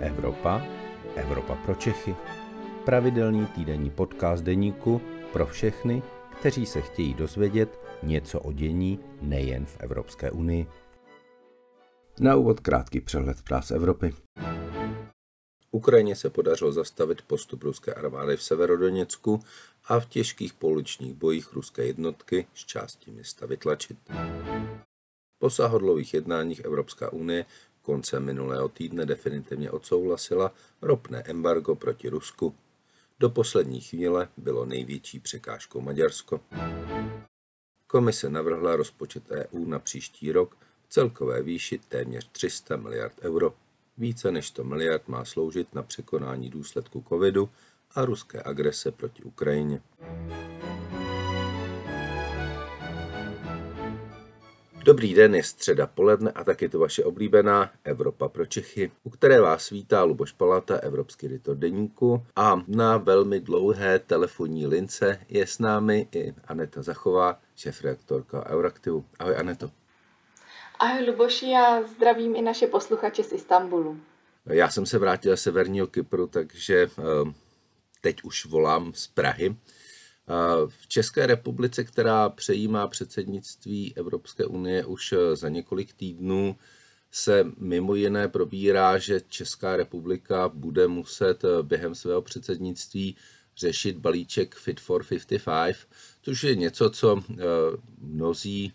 Evropa, Evropa pro Čechy. Pravidelný týdenní podcast deníku pro všechny, kteří se chtějí dozvědět něco o dění nejen v Evropské unii. Na úvod krátký přehled práv Evropy. Ukrajině se podařilo zastavit postup ruské armády v Severodoněcku a v těžkých pouličních bojích ruské jednotky z části města vytlačit. Po sáhodlových jednáních Evropská unie koncem minulého týdne definitivně odsouhlasila ropné embargo proti Rusku. Do poslední chvíle bylo největší překážkou Maďarsko. Komise navrhla rozpočet EU na příští rok v celkové výši téměř 300 miliard euro. Více než 100 miliard má sloužit na překonání důsledku covidu a ruské agrese proti Ukrajině. Dobrý den, je středa poledne a tak je to vaše oblíbená Evropa pro Čechy, u které vás vítá Luboš Palata, evropský editor deníku a na velmi dlouhé telefonní lince je s námi i Aneta Zachová, šéf-reaktorka Euraktivu. Ahoj Aneto. Ahoj Luboši, já zdravím i naše posluchače z Istanbulu. Já jsem se vrátil z severního Kypru, takže eh, teď už volám z Prahy. V České republice, která přejímá předsednictví Evropské unie už eh, za několik týdnů, se mimo jiné probírá, že Česká republika bude muset eh, během svého předsednictví řešit balíček Fit for 55, což je něco, co eh, mnozí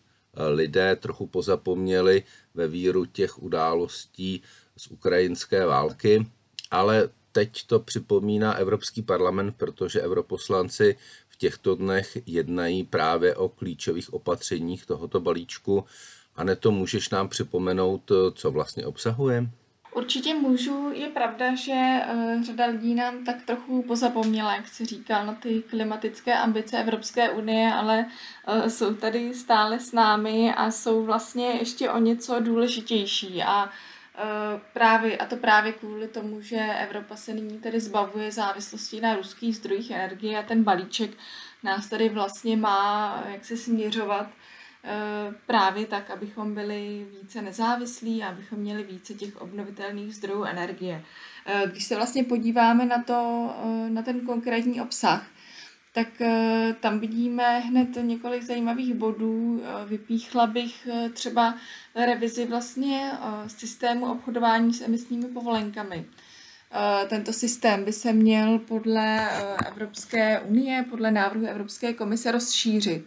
lidé trochu pozapomněli ve víru těch událostí z ukrajinské války, ale teď to připomíná Evropský parlament, protože europoslanci v těchto dnech jednají právě o klíčových opatřeních tohoto balíčku. A ne to můžeš nám připomenout, co vlastně obsahuje? Určitě můžu. Je pravda, že uh, řada lidí nám tak trochu pozapomněla, jak si říkal, na ty klimatické ambice Evropské unie, ale uh, jsou tady stále s námi a jsou vlastně ještě o něco důležitější. A Eh, právě, a to právě kvůli tomu, že Evropa se nyní tedy zbavuje závislosti na ruských zdrojích energie a ten balíček nás tady vlastně má jak se směřovat eh, právě tak, abychom byli více nezávislí a abychom měli více těch obnovitelných zdrojů energie. Eh, když se vlastně podíváme na, to, na ten konkrétní obsah, tak eh, tam vidíme hned několik zajímavých bodů. Eh, vypíchla bych eh, třeba revizi vlastně systému obchodování s emisními povolenkami. Tento systém by se měl podle Evropské unie, podle návrhu Evropské komise rozšířit.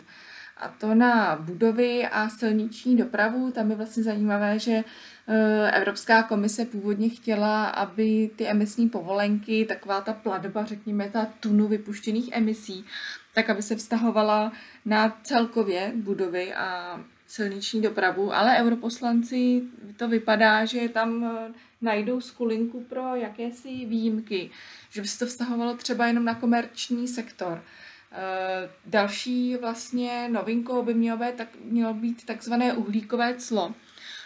A to na budovy a silniční dopravu. Tam je vlastně zajímavé, že Eh, Evropská komise původně chtěla, aby ty emisní povolenky, taková ta platba, řekněme, ta tunu vypuštěných emisí, tak aby se vztahovala na celkově budovy a silniční dopravu, ale europoslanci to vypadá, že tam eh, najdou skulinku pro jakési výjimky, že by se to vztahovalo třeba jenom na komerční sektor. Eh, další vlastně novinkou by mělo být, tak, mělo být takzvané uhlíkové clo,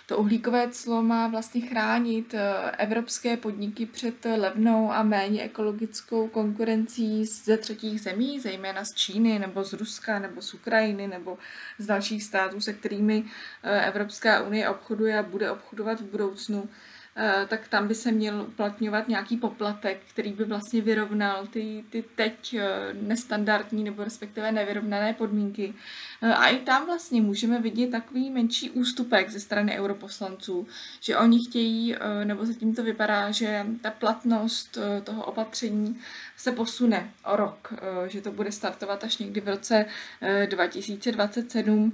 to uhlíkové clo má vlastně chránit eh, evropské podniky před levnou a méně ekologickou konkurencí ze třetích zemí, zejména z Číny nebo z Ruska nebo z Ukrajiny nebo z dalších států, se kterými eh, Evropská unie obchoduje a bude obchodovat v budoucnu. Eh, tak tam by se měl uplatňovat nějaký poplatek, který by vlastně vyrovnal ty, ty teď eh, nestandardní nebo respektive nevyrovnané podmínky. Eh, a i tam vlastně můžeme vidět takový menší ústupek ze strany europoslanců, že oni chtějí, nebo zatím to vypadá, že ta platnost toho opatření se posune o rok, že to bude startovat až někdy v roce 2027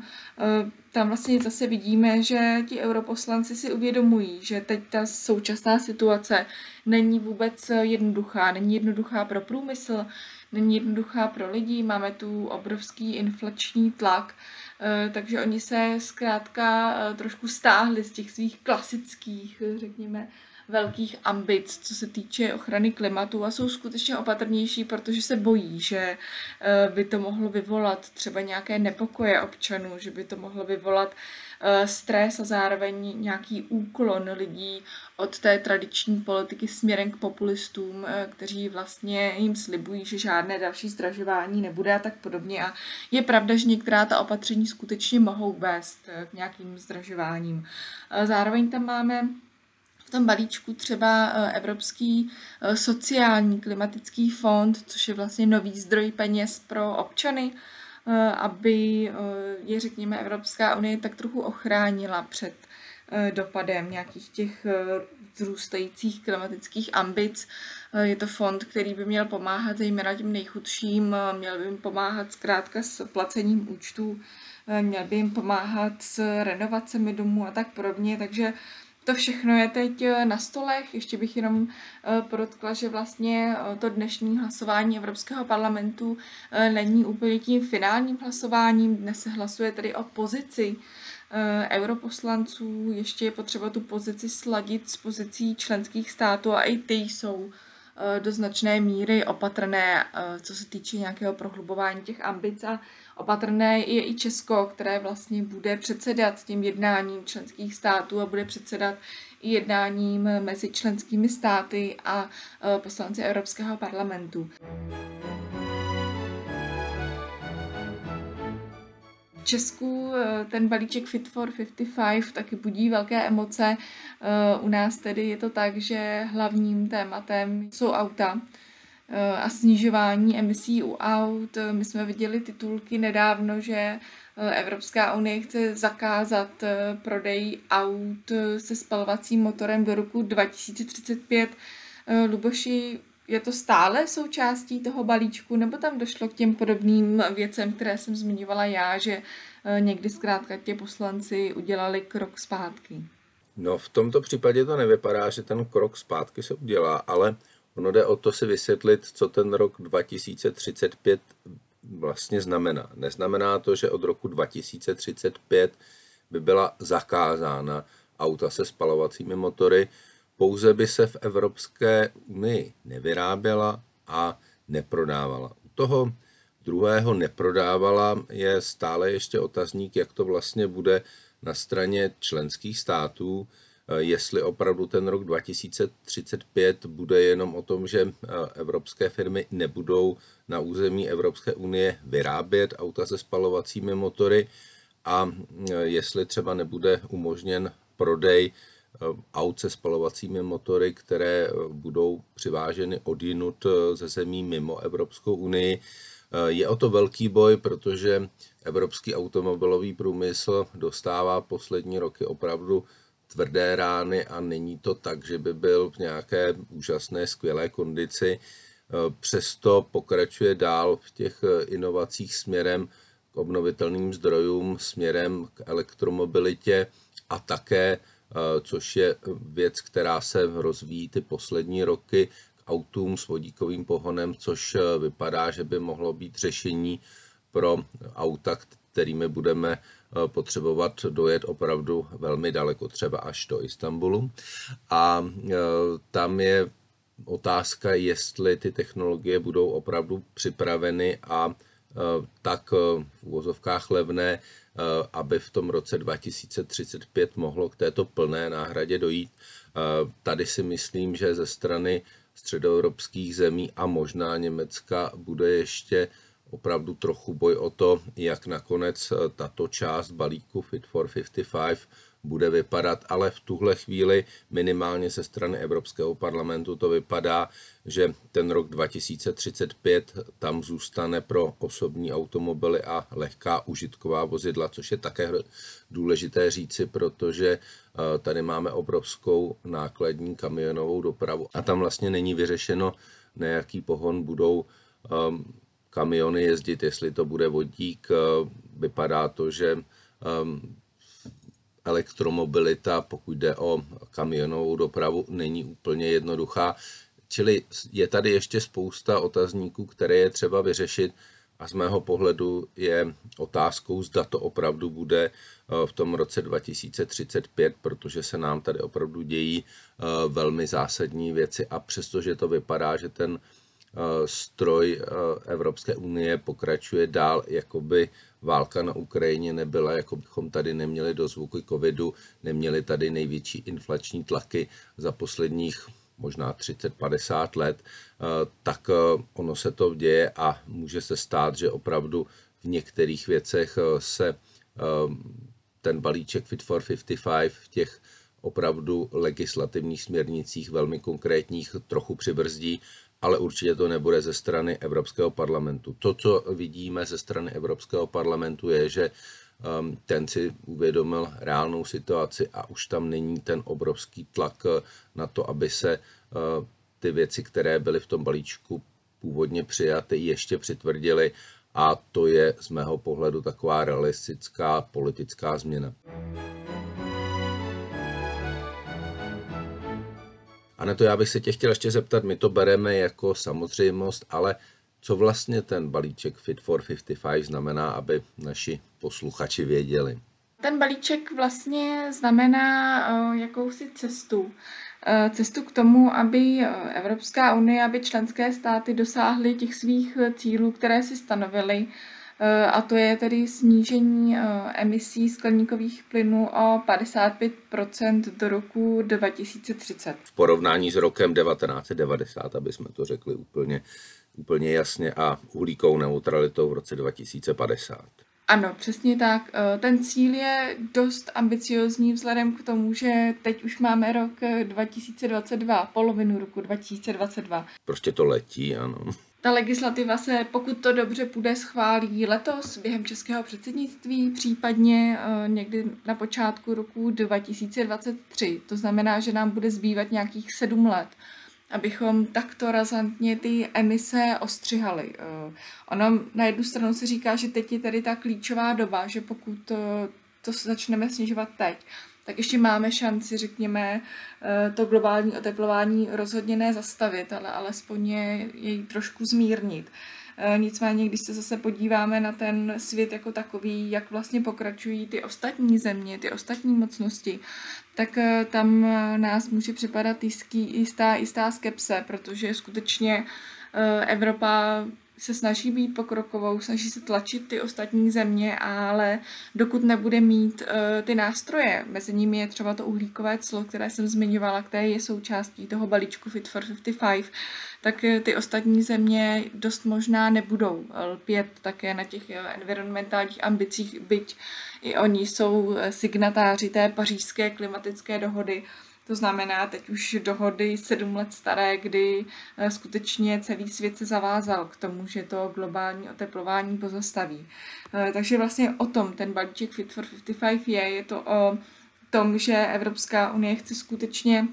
tam vlastně zase vidíme, že ti europoslanci si uvědomují, že teď ta současná situace není vůbec jednoduchá. Není jednoduchá pro průmysl, není jednoduchá pro lidi, máme tu obrovský inflační tlak, eh, takže oni se zkrátka eh, trošku stáhli z těch svých klasických, řekněme, velkých ambic, co se týče ochrany klimatu a jsou skutečně opatrnější, protože se bojí, že eh, by to mohlo vyvolat třeba nějaké nepokoje občanů, že by to mohlo vyvolat eh, stres a zároveň nějaký úklon lidí od té tradiční politiky směrem k populistům, eh, kteří vlastně jim slibují, že žádné další zdražování nebude a tak podobně. A je pravda, že některá ta opatření skutečně mohou vést k nějakým zdražováním. Zároveň tam máme v tom balíčku třeba Evropský sociální klimatický fond, což je vlastně nový zdroj peněz pro občany, aby je, řekněme, Evropská unie tak trochu ochránila před dopadem nějakých těch vzrůstajících klimatických ambic. Je to fond, který by měl pomáhat zejména těm nejchudším, měl by jim pomáhat zkrátka s placením účtů, měl by jim pomáhat s renovacemi domů a tak podobně, takže to všechno je teď na stolech. Ještě bych jenom podotkla, že vlastně to dnešní hlasování Evropského parlamentu není úplně tím finálním hlasováním. Dnes se hlasuje tedy o pozici Eh, europoslanců, ještě je potřeba tu pozici sladit s pozicí členských států a i ty jsou eh, do značné míry opatrné, eh, co se týče nějakého prohlubování těch ambic a opatrné je i Česko, které vlastně bude předsedat tím jednáním členských států a bude předsedat i jednáním mezi členskými státy a poslanci Evropského parlamentu. Česku eh, ten balíček Fit for 55 taky budí velké emoce. Eh, u nás tedy je to tak, že hlavním tématem jsou auta eh, a snižování emisí u aut. My jsme viděli titulky nedávno, že Evropská unie chce zakázat prodej aut se spalovacím motorem do roku 2035. Luboši, je to stále součástí toho balíčku, nebo tam došlo k těm podobným věcem, které jsem zmiňovala já, že eh, někdy zkrátka tě poslanci udělali krok zpátky? No v tomto případě to nevypadá, že ten krok zpátky se udělá, ale ono jde o to si vysvětlit, co ten rok 2035 vlastně znamená. Neznamená to, že od roku 2035 by byla zakázána auta se spalovacími motory, pouze by se v Evropské unii nevyráběla a neprodávala. U toho druhého neprodávala je stále ještě otazník, jak to vlastně bude na straně členských států, jestli opravdu ten rok 2035 bude jenom o tom, že evropské firmy nebudou na území Evropské unie vyrábět auta se spalovacími motory a jestli třeba nebude umožněn prodej Eh, aut se spalovacími motory, které eh, budou přiváženy odinut eh, ze zemí mimo Evropskou unii. Je o to velký boj, protože evropský automobilový průmysl dostává poslední roky opravdu tvrdé rány a není to tak, že by byl v nějaké úžasné, skvělé kondici. Přesto pokračuje dál v těch inovacích směrem k obnovitelným zdrojům, směrem k elektromobilitě a také Eh, což je věc, která se rozvíjí ty poslední roky k autům s vodíkovým pohonem, což eh, vypadá, že by mohlo být řešení pro auta, kterými budeme eh, potřebovat dojet opravdu velmi daleko, třeba až do Istanbulu. A tam je otázka, jestli ty technologie budou opravdu připraveny a tak v úvozovkách levné, Eh, aby v tom roce 2035 mohlo k této plné náhradě dojít. Eh, tady si myslím, že ze strany středoevropských zemí a možná Německa bude ještě opravdu trochu boj o to, jak nakonec eh, tato část balíku Fit for 55 bude vypadat, ale v tuhle chvíli minimálně ze strany Evropského parlamentu to vypadá, že ten rok 2035 tam zůstane pro osobní automobily a lehká užitková vozidla, což je také důležité říci, protože eh, tady máme obrovskou nákladní kamionovou dopravu a tam vlastně není vyřešeno, na jaký pohon budou ehm, kamiony jezdit, jestli to bude vodík. Eh, vypadá to, že ehm, elektromobilita, pokud jde o kamionovou dopravu, není úplně jednoduchá. Čili je tady ještě spousta otazníků, které je třeba vyřešit a z mého pohledu je otázkou, zda to opravdu bude eh, v tom roce 2035, protože se nám tady opravdu dějí eh, velmi zásadní věci a přestože to vypadá, že ten stroj Evropské unie pokračuje dál, jakoby válka na Ukrajině nebyla, jako bychom tady neměli do zvuky covidu, neměli tady největší inflační tlaky za posledních možná 30-50 let, eh, tak eh, ono se to děje a může se stát, že opravdu v některých věcech eh, se ten balíček Fit for 55 v těch opravdu legislativních směrnicích velmi konkrétních trochu přibrzdí, ale určitě to nebude ze strany Evropského parlamentu. To, co vidíme ze strany Evropského parlamentu, je, že um, ten si uvědomil reálnou situaci a už tam není ten obrovský tlak na to, aby se uh, ty věci, které byly v tom balíčku původně přijaty, ještě přitvrdily a to je z mého pohledu taková realistická politická změna. A na to já bych se tě chtěl ještě zeptat, my to bereme jako samozřejmost, ale co vlastně ten balíček Fit for 55 znamená, aby naši posluchači věděli? Ten balíček vlastně znamená uh, jakousi cestu. Uh, cestu k tomu, aby Evropská unie, aby členské státy dosáhly těch svých cílů, které si stanovily, Eh, a to je tedy snížení eh, emisí skleníkových plynů o 55% do roku 2030. V porovnání s rokem 1990, aby jsme to řekli úplně, úplně jasně, a uhlíkovou neutralitou v roce 2050. Ano, přesně tak. Eh, ten cíl je dost ambiciozní vzhledem k tomu, že teď už máme rok 2022, polovinu roku 2022. Prostě to letí, ano. Ta legislativa se, pokud to dobře půjde, schválí letos během českého předsednictví, případně uh, někdy na počátku roku 2023. To znamená, že nám bude zbývat nějakých sedm let, abychom takto razantně ty emise ostřihali. Uh, ono na jednu stranu se říká, že teď je tady ta klíčová doba, že pokud uh, to začneme snižovat teď, tak ještě máme šanci, řekněme, eh, to globální oteplování rozhodně ne zastavit, ale alespoň je, jej trošku zmírnit. Eh, nicméně, když se zase podíváme na ten svět jako takový, jak vlastně pokračují ty ostatní země, ty ostatní mocnosti, tak eh, tam nás může připadat jistý, jistá, jistá skepse, protože skutečně Evropa se snaží být pokrokovou, snaží se tlačit ty ostatní země, ale dokud nebude mít uh, ty nástroje, mezi nimi je třeba to uhlíkové clo, které jsem zmiňovala, které je součástí toho balíčku Fit for 55, tak uh, ty ostatní země dost možná nebudou lpět také na těch uh, environmentálních ambicích, byť i oni jsou signatáři té pařížské klimatické dohody, to znamená teď už dohody sedm let staré, kdy eh, skutečně celý svět se zavázal k tomu, že to globální oteplování pozastaví. Eh, takže vlastně o tom ten balíček Fit for 55 je. Je to o tom, že Evropská unie chce skutečně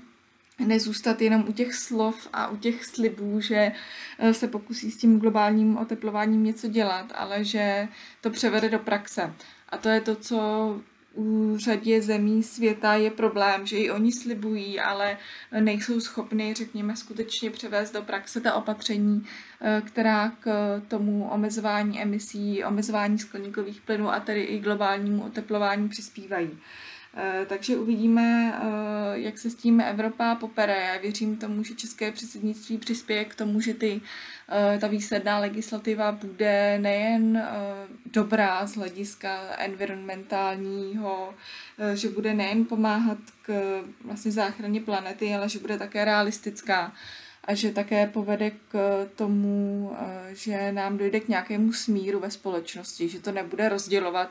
nezůstat jenom u těch slov a u těch slibů, že eh, se pokusí s tím globálním oteplováním něco dělat, ale že to převede do praxe. A to je to, co u řadě zemí světa je problém, že i oni slibují, ale nejsou schopni, řekněme, skutečně převést do praxe ta opatření, eh, která k tomu omezování emisí, omezování skleníkových plynů a tedy i globálnímu oteplování přispívají. Eh, takže uvidíme, eh, jak se s tím Evropa popere. Já věřím tomu, že české předsednictví přispěje k tomu, že ty, eh, ta výsledná legislativa bude nejen dobrá z hlediska environmentálního, že bude nejen pomáhat k vlastně záchraně planety, ale že bude také realistická a že také povede k tomu, eh, že nám dojde k nějakému smíru ve společnosti, že to nebude rozdělovat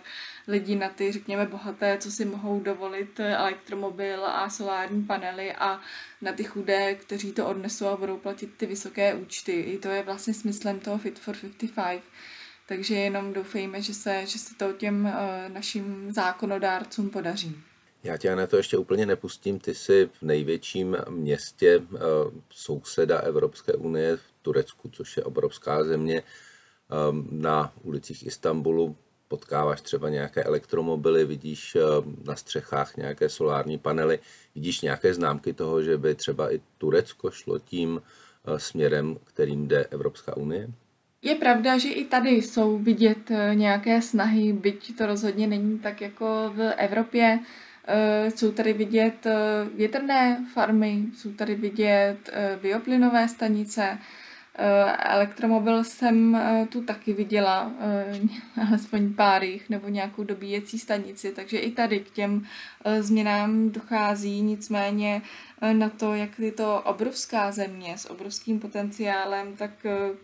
lidi na ty, řekněme, bohaté, co si mohou dovolit eh, elektromobil a solární panely a na ty chudé, kteří to odnesou a budou platit ty vysoké účty. I to je vlastně smyslem toho Fit for 55. Takže jenom doufejme, že se, že se to těm uh, našim zákonodárcům podaří. Já tě na to ještě úplně nepustím. Ty jsi v největším městě eh, souseda Evropské unie v Turecku, což je obrovská země. Ehm, na ulicích Istanbulu potkáváš třeba nějaké elektromobily, vidíš eh, na střechách nějaké solární panely, vidíš nějaké známky toho, že by třeba i Turecko šlo tím eh, směrem, kterým jde Evropská unie? Je pravda, že i tady jsou vidět nějaké snahy, byť to rozhodně není tak jako v Evropě. Uh, jsou tady vidět uh, větrné farmy, jsou tady vidět uh, bioplynové stanice, Elektromobil jsem tu taky viděla, alespoň pár jich, nebo nějakou dobíjecí stanici, takže i tady k těm změnám dochází, nicméně na to, jak je to obrovská země s obrovským potenciálem, tak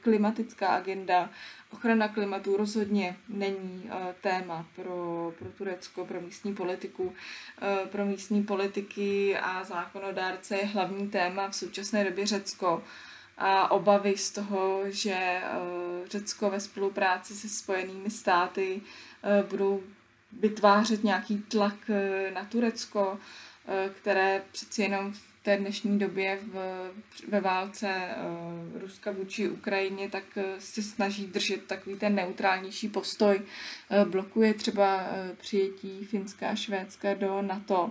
klimatická agenda ochrana klimatu rozhodně není uh, téma pro, pro Turecko, pro místní politiku. Uh, pro místní politiky a zákonodárce je hlavní téma v současné době Řecko a obavy z toho, že uh, Řecko ve spolupráci se Spojenými státy budou vytvářet nějaký tlak na Turecko, které přeci jenom v té dnešní době v, ve válce uh, Ruska vůči Ukrajině, tak uh, se snaží držet takový ten neutrálnější postoj. Uh, blokuje třeba přijetí Finska a Švédska do NATO.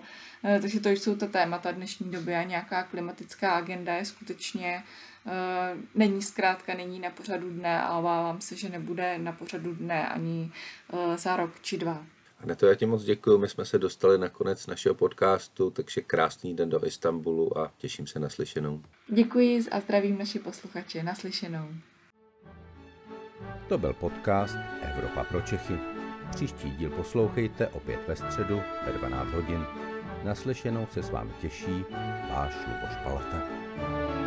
Takže to jsou ta témata dnešní doby a nějaká klimatická agenda je skutečně není zkrátka, není na pořadu dne a obávám se, že nebude na pořadu dne ani za rok či dva. To já ti moc děkuji, my jsme se dostali na konec našeho podcastu, takže krásný den do Istanbulu a těším se na slyšenou. Děkuji a zdravím naši posluchače. Naslyšenou. To byl podcast Evropa pro Čechy. Příští díl poslouchejte opět ve středu ve 12 hodin. Naslyšenou se s vámi těší váš Luboš Palata.